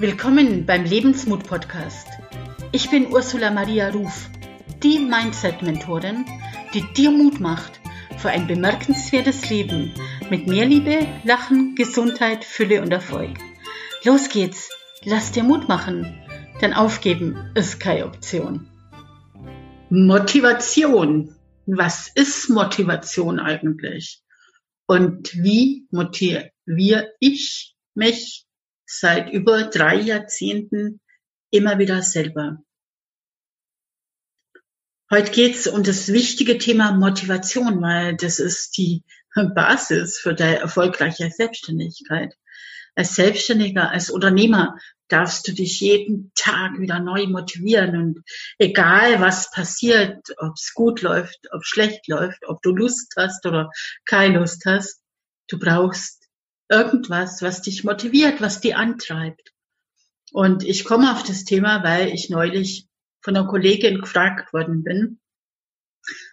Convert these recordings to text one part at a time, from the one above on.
Willkommen beim Lebensmut Podcast. Ich bin Ursula Maria Ruf, die Mindset-Mentorin, die dir Mut macht für ein bemerkenswertes Leben mit mehr Liebe, Lachen, Gesundheit, Fülle und Erfolg. Los geht's, lass dir Mut machen, denn aufgeben ist keine Option. Motivation. Was ist Motivation eigentlich? Und wie motiviere ich mich seit über drei Jahrzehnten immer wieder selber. Heute geht's um das wichtige Thema Motivation, weil das ist die Basis für deine erfolgreiche Selbstständigkeit. Als Selbstständiger, als Unternehmer darfst du dich jeden Tag wieder neu motivieren und egal was passiert, ob es gut läuft, ob schlecht läuft, ob du Lust hast oder keine Lust hast, du brauchst irgendwas, was dich motiviert, was dich antreibt. Und ich komme auf das Thema, weil ich neulich von einer Kollegin gefragt worden bin,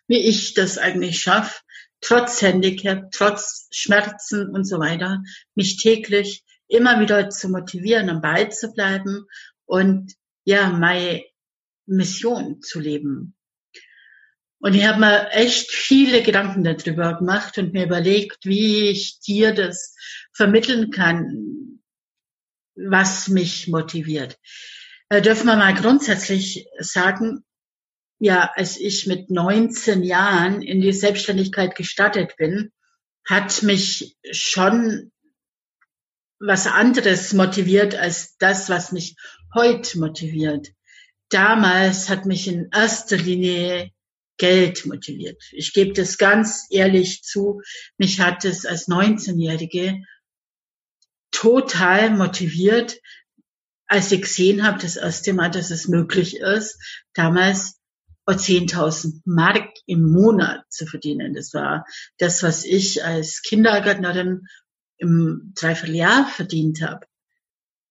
wie ich das eigentlich schaffe, trotz Handicap, trotz Schmerzen und so weiter, mich täglich immer wieder zu motivieren, am Ball zu bleiben und ja, meine Mission zu leben. Und ich habe mir echt viele Gedanken darüber gemacht und mir überlegt, wie ich dir das vermitteln kann, was mich motiviert. Da dürfen wir mal grundsätzlich sagen, ja, als ich mit 19 Jahren in die Selbstständigkeit gestartet bin, hat mich schon was anderes motiviert als das, was mich heute motiviert. Damals hat mich in erster Linie Geld motiviert. Ich gebe das ganz ehrlich zu. Mich hat es als 19-Jährige total motiviert, als ich gesehen habe, das erste Mal, dass es möglich ist, damals 10.000 Mark im Monat zu verdienen. Das war das, was ich als Kindergärtnerin im Dreivierteljahr verdient habe.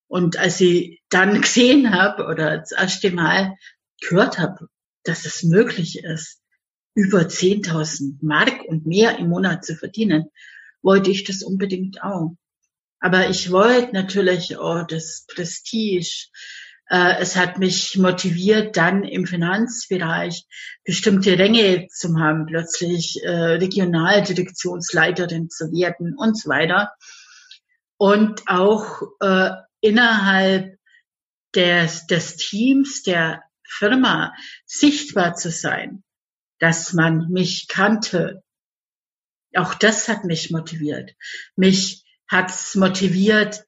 Und als ich dann gesehen habe oder das erste Mal gehört habe, dass es möglich ist, über 10.000 Mark und mehr im Monat zu verdienen, wollte ich das unbedingt auch. Aber ich wollte natürlich auch das Prestige. Äh, es hat mich motiviert, dann im Finanzbereich bestimmte Ränge zu haben, plötzlich äh, Regionaldirektionsleiterin zu werden und so weiter. Und auch äh, innerhalb des, des Teams, der Firma sichtbar zu sein, dass man mich kannte. Auch das hat mich motiviert. Mich hat's motiviert,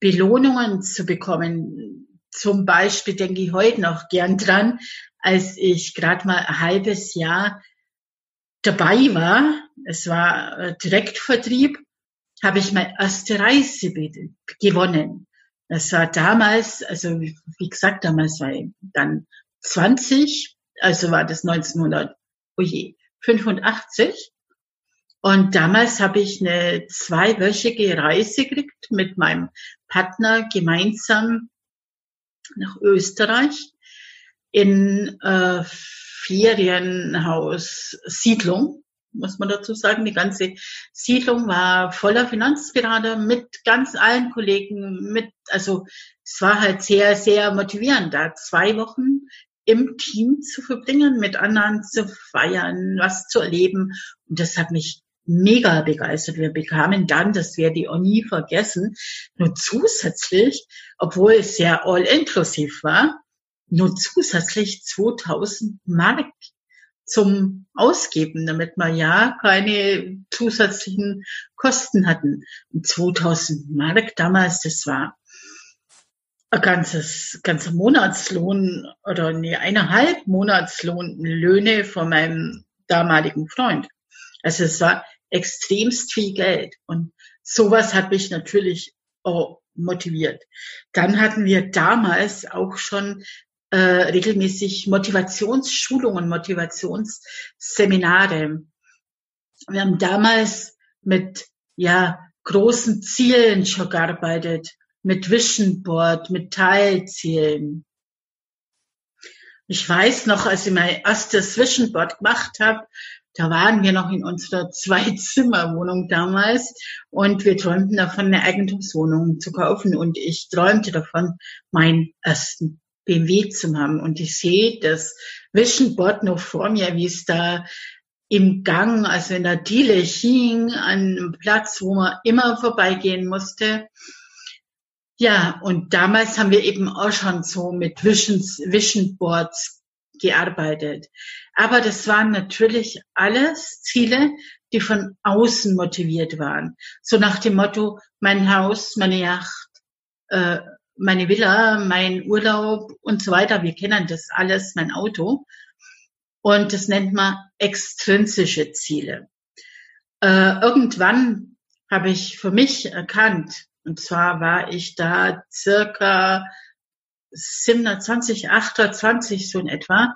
Belohnungen zu bekommen. Zum Beispiel denke ich heute noch gern dran, als ich gerade mal ein halbes Jahr dabei war. Es war Direktvertrieb, habe ich meine erste Reise gewonnen. Das war damals, also wie gesagt, damals war ich dann 20, also war das 1985. Und damals habe ich eine zweiwöchige Reise gekriegt mit meinem Partner gemeinsam nach Österreich in äh, Ferienhaus Siedlung muss man dazu sagen. Die ganze Siedlung war voller Finanzberater mit ganz allen Kollegen, mit, also es war halt sehr, sehr motivierend, da zwei Wochen im Team zu verbringen, mit anderen zu feiern, was zu erleben. Und das hat mich mega begeistert. Wir bekamen dann, das werde ich auch nie vergessen, nur zusätzlich, obwohl es sehr all-inklusiv war, nur zusätzlich 2000 Mark zum Ausgeben, damit wir ja keine zusätzlichen Kosten hatten. Und 2000 Mark damals, das war ein ganzes, ganzer Monatslohn oder nee, eineinhalb Monatslohn Löhne von meinem damaligen Freund. Also es war extremst viel Geld und sowas hat mich natürlich auch motiviert. Dann hatten wir damals auch schon äh, regelmäßig Motivationsschulungen, Motivationsseminare. Wir haben damals mit ja großen Zielen schon gearbeitet, mit Vision Board, mit Teilzielen. Ich weiß noch, als ich mein erstes Vision Board gemacht habe, Da waren wir noch in unserer Zwei-Zimmer-Wohnung damals und wir träumten davon, eine Eigentumswohnung zu kaufen und ich träumte davon, meinen ersten BMW zu haben. Und ich sehe das Vision Board noch vor mir, wie es da im Gang, also in der Diele hing, an einem Platz, wo man immer vorbeigehen musste. Ja, und damals haben wir eben auch schon so mit Visions, Vision Boards gearbeitet. Aber das waren natürlich alles Ziele, die von außen motiviert waren. So nach dem Motto, mein Haus, meine Yacht, äh, meine Villa, mein Urlaub und so weiter. Wir kennen das alles, mein Auto. Und das nennt man extrinsische Ziele. Äh, irgendwann habe ich für mich erkannt, und zwar war ich da circa 720, 28 so in etwa,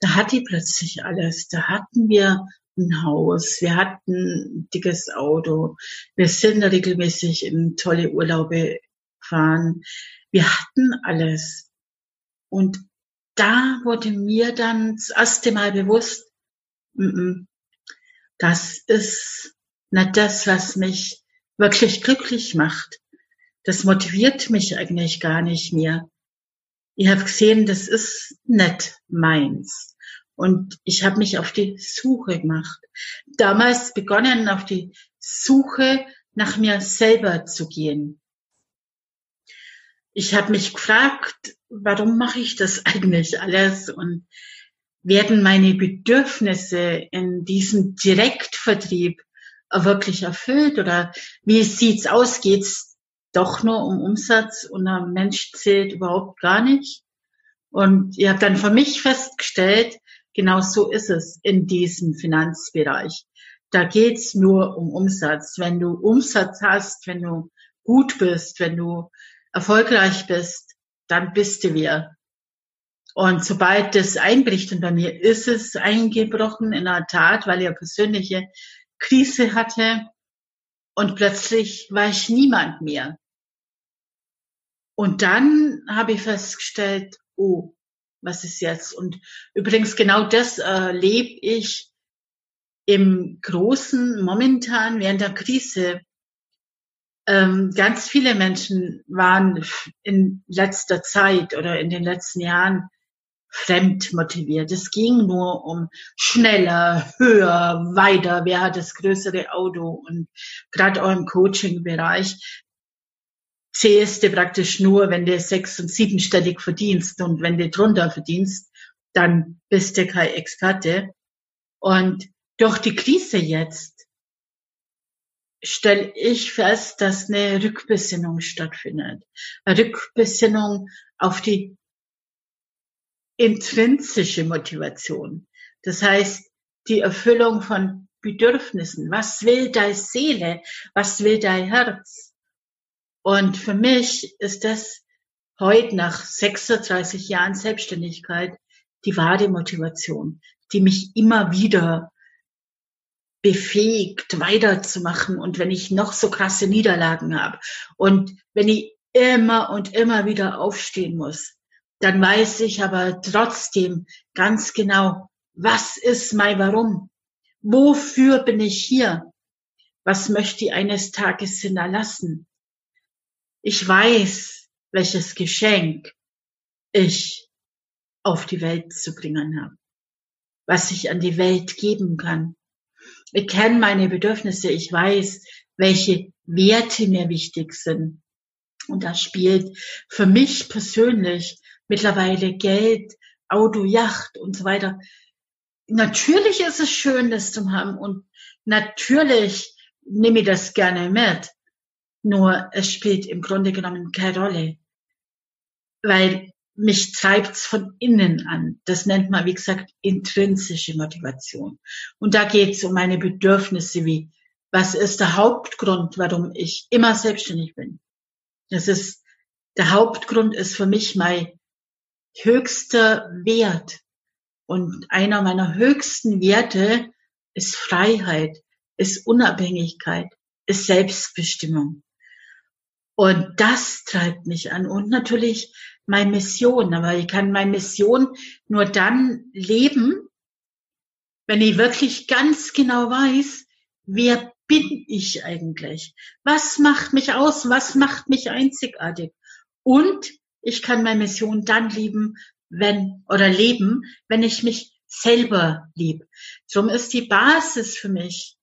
da hatte ich plötzlich alles. Da hatten wir ein Haus, wir hatten ein dickes Auto, wir sind regelmäßig in tolle Urlaube gefahren, wir hatten alles. Und da wurde mir dann das erste Mal bewusst, das ist nicht das, was mich wirklich glücklich macht. Das motiviert mich eigentlich gar nicht mehr. Ich habe gesehen, das ist nicht meins. Und ich habe mich auf die Suche gemacht. Damals begonnen, auf die Suche nach mir selber zu gehen. Ich habe mich gefragt, warum mache ich das eigentlich alles und werden meine Bedürfnisse in diesem Direktvertrieb wirklich erfüllt oder wie sieht's aus? Geht's doch nur um Umsatz und ein Mensch zählt überhaupt gar nicht? Und ich habe dann für mich festgestellt, genau so ist es in diesem Finanzbereich. Da geht's nur um Umsatz. Wenn du Umsatz hast, wenn du gut bist, wenn du erfolgreich bist, dann bist du wir. Und sobald das einbricht, und bei mir ist es eingebrochen in der Tat, weil ich eine persönliche Krise hatte, und plötzlich war ich niemand mehr. Und dann habe ich festgestellt, oh, was ist jetzt? Und übrigens genau das äh, ich im Großen momentan während der Krise ähm, ganz viele Menschen waren in letzter Zeit oder in den letzten Jahren fremd motiviert. Es ging nur um schneller, höher, weiter, wer hat das größere Auto und gerade auch im Coaching-Bereich zählst du praktisch nur, wenn du sechs- und siebenstellig verdienst und wenn du drunter verdienst, dann bist du kein Experte. Und durch die Krise jetzt stelle ich fest, dass eine Rückbesinnung stattfindet. Eine Rückbesinnung auf die intrinsische Motivation. Das heißt, die Erfüllung von Bedürfnissen. Was will deine Seele? Was will dein Herz? Und für mich ist das heute nach 36 Jahren Selbstständigkeit die wahre Motivation, die mich immer wieder befähigt, weiterzumachen und wenn ich noch so krasse Niederlagen habe und wenn ich immer und immer wieder aufstehen muss, dann weiß ich aber trotzdem ganz genau, was ist mein Warum? Wofür bin ich hier? Was möchte ich eines Tages hinterlassen? Ich weiß, welches Geschenk ich auf die Welt zu bringen habe, was ich an die Welt geben kann ich kenne meine Bedürfnisse, ich weiß, welche Werte mir wichtig sind. Und da spielt für mich persönlich mittlerweile Geld, Auto, Yacht und so weiter. Natürlich ist es schön, das zu haben und natürlich nehme ich das gerne mit. Nur es spielt im Grunde genommen keine Rolle. Weil mich treibt's von innen an. Das nennt man, wie gesagt, intrinsische Motivation. Und da geht's um meine Bedürfnisse wie, was ist der Hauptgrund, warum ich immer selbstständig bin? Das ist, der Hauptgrund ist für mich mein höchster Wert. Und einer meiner höchsten Werte ist Freiheit, ist Unabhängigkeit, ist Selbstbestimmung. Und das treibt mich an. Und natürlich meine Mission. Aber ich kann meine Mission nur dann leben, wenn ich wirklich ganz genau weiß, wer bin ich eigentlich? Was macht mich aus? Was macht mich einzigartig? Und ich kann meine Mission dann lieben, wenn, oder leben, wenn ich mich selber lieb. Drum ist die Basis für mich,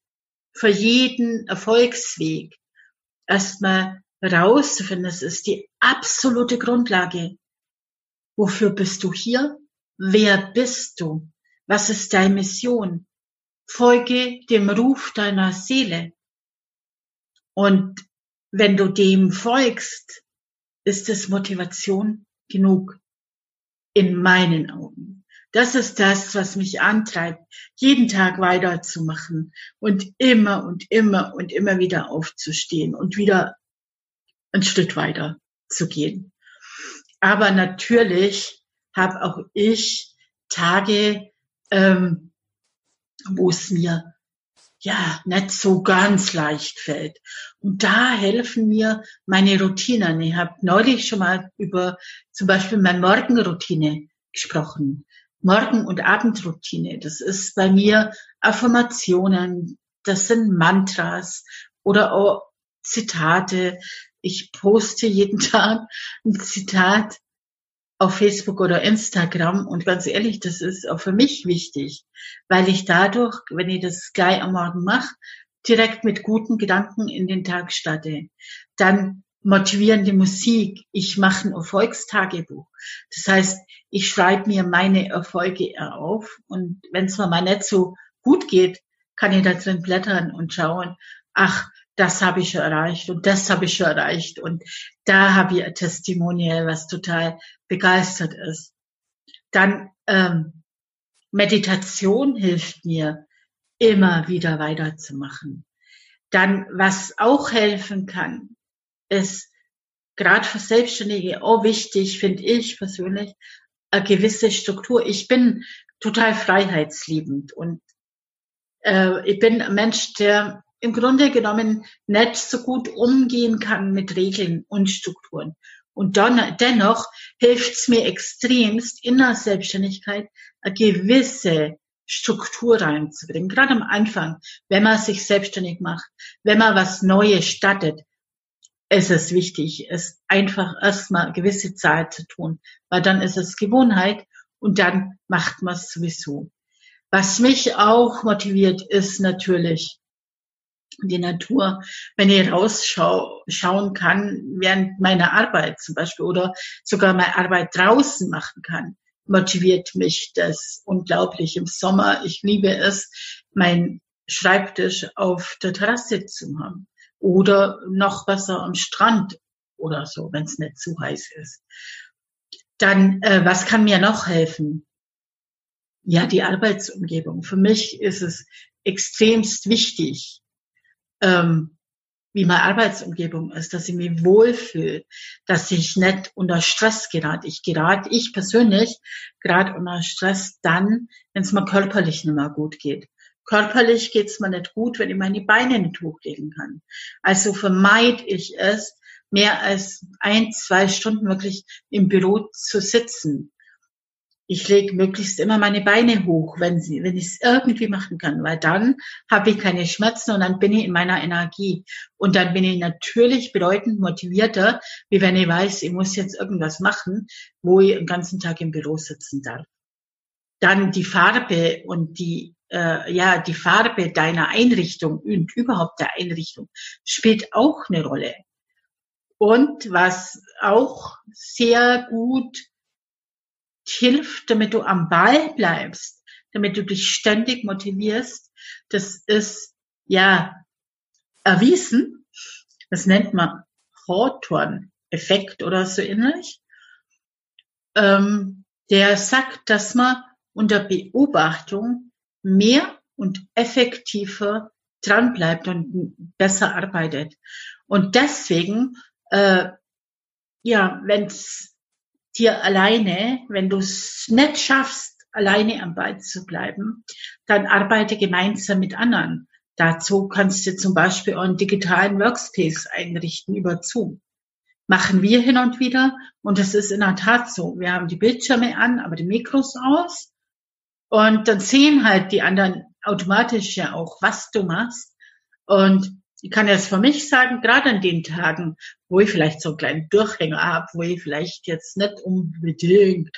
für jeden Erfolgsweg, erstmal rauszufinden, das ist die absolute Grundlage. Wofür bist du hier? Wer bist du? Was ist deine Mission? Folge dem Ruf deiner Seele. Und wenn du dem folgst, ist es Motivation genug in meinen Augen. Das ist das, was mich antreibt, jeden Tag weiterzumachen und immer und immer und immer wieder aufzustehen und wieder ein Schritt weiter zu gehen. Aber natürlich habe auch ich Tage, ähm, wo es mir ja nicht so ganz leicht fällt. Und da helfen mir meine Routinen. Ich habe neulich schon mal über zum Beispiel meine Morgenroutine gesprochen. Morgen- und Abendroutine. Das ist bei mir Affirmationen, das sind Mantras oder auch Zitate. Ich poste jeden Tag ein Zitat auf Facebook oder Instagram und ganz ehrlich, das ist auch für mich wichtig, weil ich dadurch, wenn ich das gleich am Morgen mache, direkt mit guten Gedanken in den Tag starte. Dann motivierende Musik. Ich mache ein Erfolgstagebuch. Das heißt, ich schreibe mir meine Erfolge auf und wenn es mir mal nicht so gut geht, kann ich da drin blättern und schauen, ach, das habe ich erreicht und das habe ich erreicht und da habe ich ein Testimonial, was total begeistert ist. Dann ähm, Meditation hilft mir, immer wieder weiterzumachen. Dann, was auch helfen kann, ist gerade für Selbstständige auch wichtig, finde ich persönlich, eine gewisse Struktur. Ich bin total freiheitsliebend und äh, ich bin ein Mensch, der im Grunde genommen nicht so gut umgehen kann mit Regeln und Strukturen. Und dann, dennoch hilft es mir extremst in der Selbstständigkeit eine gewisse Struktur reinzubringen. Gerade am Anfang, wenn man sich selbstständig macht, wenn man was Neues startet, ist es wichtig, es einfach erstmal eine gewisse Zeit zu tun, weil dann ist es Gewohnheit und dann macht man es sowieso. Was mich auch motiviert, ist natürlich die Natur, wenn ich rausschauen kann während meiner Arbeit zum Beispiel oder sogar meine Arbeit draußen machen kann, motiviert mich das unglaublich im Sommer. Ich liebe es, mein Schreibtisch auf der Terrasse zu haben oder noch besser am Strand oder so, wenn es nicht zu heiß ist. Dann, äh, was kann mir noch helfen? Ja, die Arbeitsumgebung. Für mich ist es extremst wichtig, ähm, wie meine Arbeitsumgebung ist, dass ich mich wohlfühle, dass ich nicht unter Stress gerate. Ich gerate, ich persönlich gerade unter Stress dann, wenn es mir körperlich nicht mehr gut geht. Körperlich geht's mir nicht gut, wenn ich meine Beine nicht hochlegen kann. Also vermeide ich es, mehr als ein, zwei Stunden wirklich im Büro zu sitzen ich lege möglichst immer meine Beine hoch, wenn sie, wenn ich es irgendwie machen kann, weil dann habe ich keine Schmerzen und dann bin ich in meiner Energie und dann bin ich natürlich bedeutend motivierter, wie wenn ich weiß, ich muss jetzt irgendwas machen, wo ich den ganzen Tag im Büro sitzen darf. Dann die Farbe und die äh, ja die Farbe deiner Einrichtung und überhaupt der Einrichtung spielt auch eine Rolle. Und was auch sehr gut hilft, damit du am Ball bleibst, damit du dich ständig motivierst. Das ist ja erwiesen. Das nennt man Hawthorne-Effekt oder so ähnlich. Ähm, der sagt, dass man unter Beobachtung mehr und effektiver dran bleibt und besser arbeitet. Und deswegen, äh, ja, wenn es dir alleine, wenn du es nicht schaffst, alleine am Ball zu bleiben, dann arbeite gemeinsam mit anderen. Dazu kannst du zum Beispiel einen digitalen Workspace einrichten über Zoom. Machen wir hin und wieder und das ist in der Tat so. Wir haben die Bildschirme an, aber die Mikros aus Und dann sehen halt die anderen automatisch ja auch, was du machst. Und ich kann jetzt für mich sagen, gerade an den Tagen, wo ich vielleicht so einen kleinen Durchhänger habe, wo ich vielleicht jetzt nicht unbedingt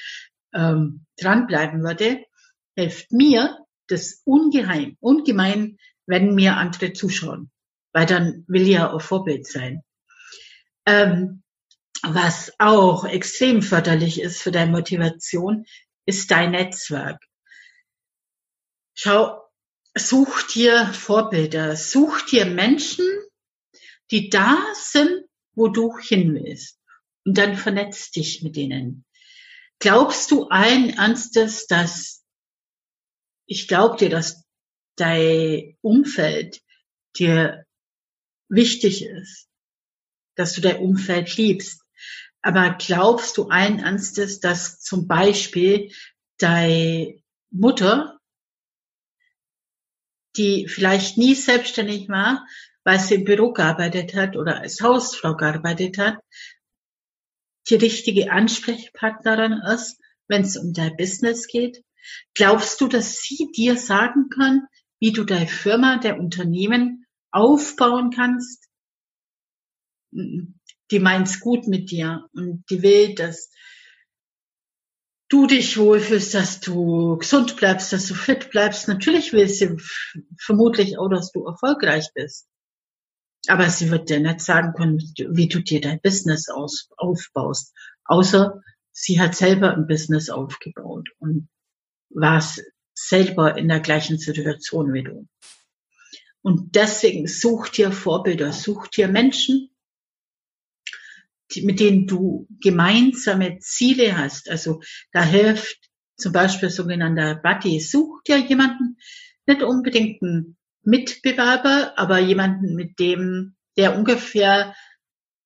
ähm, dranbleiben würde, hilft mir das ungeheim, ungemein, wenn mir andere zuschauen. Weil dann will ich ja auch Vorbild sein. Ähm, was auch extrem förderlich ist für deine Motivation, ist dein Netzwerk. Schau, such dir Vorbilder, such dir Menschen, die da sind, wo du hin willst. Und dann vernetz dich mit denen. Glaubst du allen Ernstes, dass ich glaube dir, dass dein Umfeld dir wichtig ist, dass du dein Umfeld liebst. Aber glaubst du allen Ernstes, dass zum Beispiel deine Mutter die vielleicht nie selbstständig war, weil sie im Büro gearbeitet hat oder als Hausfrau gearbeitet hat, die richtige Ansprechpartnerin ist, wenn es um dein Business geht? Glaubst du, dass sie dir sagen kann, wie du deine Firma, dein Unternehmen aufbauen kannst? Die meint's gut mit dir und die will, dass du dich wohlfühlst, dass du gesund bleibst, dass du fit bleibst. Natürlich will sie vermutlich auch, dass du erfolgreich bist. Aber sie wird dir nicht sagen können, wie du dir dein Business aus, aufbaust. Außer sie hat selber ein Business aufgebaut und war selber in der gleichen Situation wie du. Und deswegen such dir Vorbilder, such dir Menschen, mit denen du gemeinsame Ziele hast. Also da hilft zum Beispiel sogenannter Buddy. Such dir jemanden, nicht unbedingt einen Mitbewerber, aber jemanden, mit dem, der ungefähr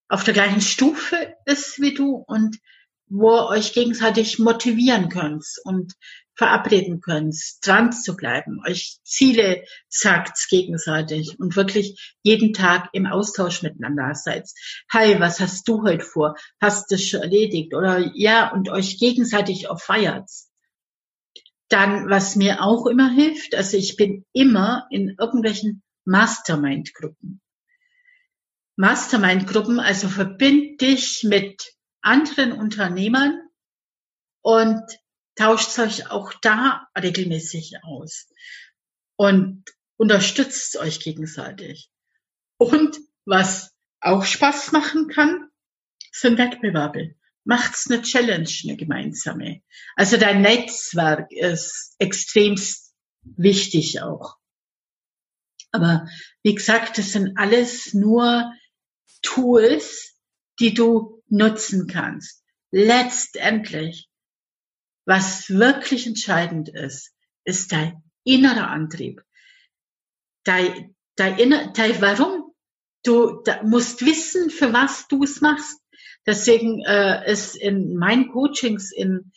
auf der gleichen Stufe ist wie du und wo ihr euch gegenseitig motivieren könnt und verabreden könnt, dran zu bleiben, euch Ziele sagt gegenseitig und wirklich jeden Tag im Austausch miteinander seid. Hi, was hast du heute vor? Hast du schon erledigt? Oder ja, und euch gegenseitig auch feiert. Dann, was mir auch immer hilft, also ich bin immer in irgendwelchen Mastermind-Gruppen. Mastermind-Gruppen, also verbind dich mit anderen Unternehmern und tauscht euch auch da regelmäßig aus und unterstützt euch gegenseitig. Und was auch Spaß machen kann, sind Wettbewerbe. Macht's eine Challenge, eine gemeinsame. Also dein Netzwerk ist extremst wichtig auch. Aber wie gesagt, das sind alles nur Tools, die du nutzen kannst. Letztendlich was wirklich entscheidend ist, ist dein innerer Antrieb. Dein, dein, inner, dein Warum. Du da musst wissen, für was du es machst. Deswegen äh, ist in meinen Coachings, in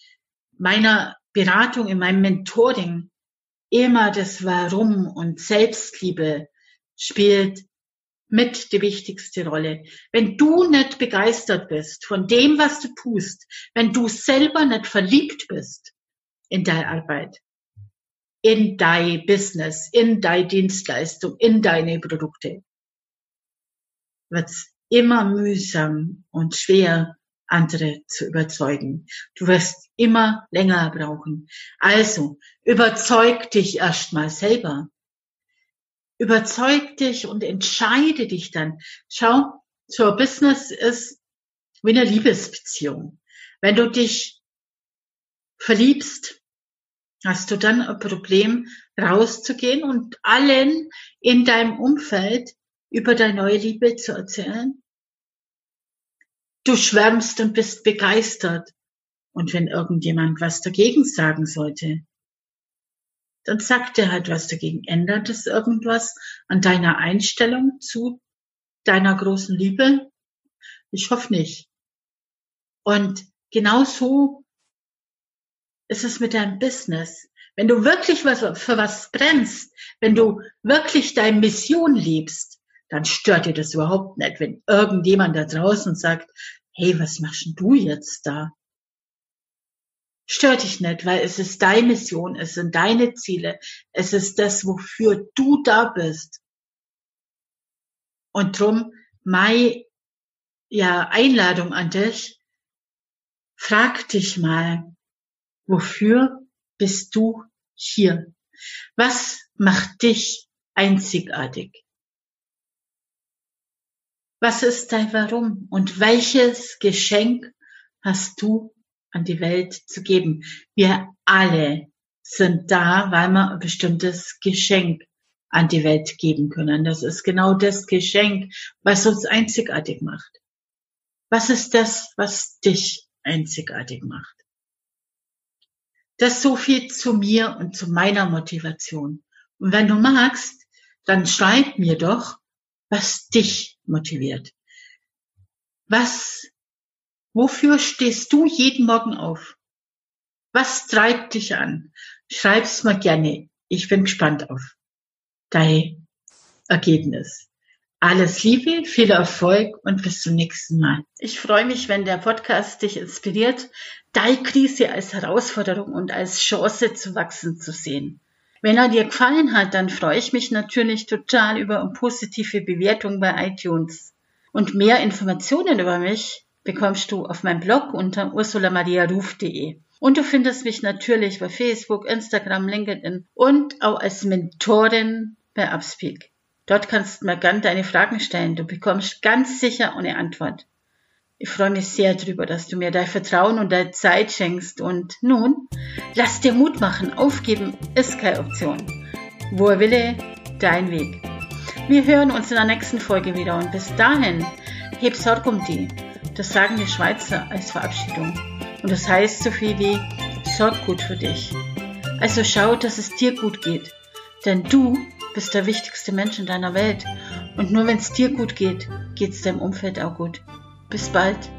meiner Beratung, in meinem Mentoring immer das Warum und Selbstliebe spielt mit die wichtigste Rolle. Wenn du nicht begeistert bist von dem, was du tust, wenn du selber nicht verliebt bist in deine Arbeit, in dein Business, in deine Dienstleistung, in deine Produkte, wird's immer mühsam und schwer, andere zu überzeugen. Du wirst immer länger brauchen. Also, überzeug dich erstmal selber überzeug dich und entscheide dich dann. Schau, so Business ist wie eine Liebesbeziehung. Wenn du dich verliebst, hast du dann ein Problem, rauszugehen und allen in deinem Umfeld über deine neue Liebe zu erzählen? Du schwärmst und bist begeistert. Und wenn irgendjemand was dagegen sagen sollte, dann sagt er halt was dagegen. Ändert es irgendwas an deiner Einstellung zu deiner großen Liebe? Ich hoffe nicht. Und genau so ist es mit deinem Business. Wenn du wirklich was, für was brennst, wenn du wirklich deine Mission liebst, dann stört dir das überhaupt nicht, wenn irgendjemand da draußen sagt, hey, was machst du jetzt da? Stört dich nicht, weil es ist deine Mission, es sind deine Ziele, es ist das, wofür du da bist. Und drum, meine ja, Einladung an dich, frag dich mal, wofür bist du hier? Was macht dich einzigartig? Was ist dein Warum? Und welches Geschenk hast du an die Welt zu geben? Wir alle sind da, weil wir ein bestimmtes Geschenk an die Welt geben können. Das ist genau das Geschenk, was uns einzigartig macht. Was ist das, was dich einzigartig macht? Das so viel zu mir und zu meiner Motivation. Und wenn du magst, dann schreib mir doch, was dich motiviert. Was, wofür stehst du jeden Morgen auf? Was treibt dich an? Schreib's mal gerne. Ich bin gespannt auf dein Ergebnis. Alles Liebe, viel Erfolg und bis zum nächsten Mal. Ich freue mich, wenn der Podcast dich inspiriert, deine Krise als Herausforderung und als Chance zu wachsen zu sehen. Wenn er dir gefallen hat, dann freue ich mich natürlich total über eine positive Bewertung bei iTunes. Und mehr Informationen über mich bekommst du auf meinem Blog unter ursulamariaruf.de. Und du findest mich natürlich bei Facebook, Instagram, LinkedIn und auch als Mentorin bei Upspeak. Dort kannst du mir gern deine Fragen stellen. Du bekommst ganz sicher eine Antwort. Ich freue mich sehr darüber, dass du mir dein Vertrauen und deine Zeit schenkst. Und nun, lass dir Mut machen. Aufgeben ist keine Option. Wo er wille, dein Weg. Wir hören uns in der nächsten Folge wieder und bis dahin, heb Sorg um die. Das sagen die Schweizer als Verabschiedung. Und das heißt so viel wie, sorg gut für dich. Also schau, dass es dir gut geht. Denn du bist der wichtigste Mensch in deiner Welt. Und nur wenn es dir gut geht, geht es deinem Umfeld auch gut. Bis bald.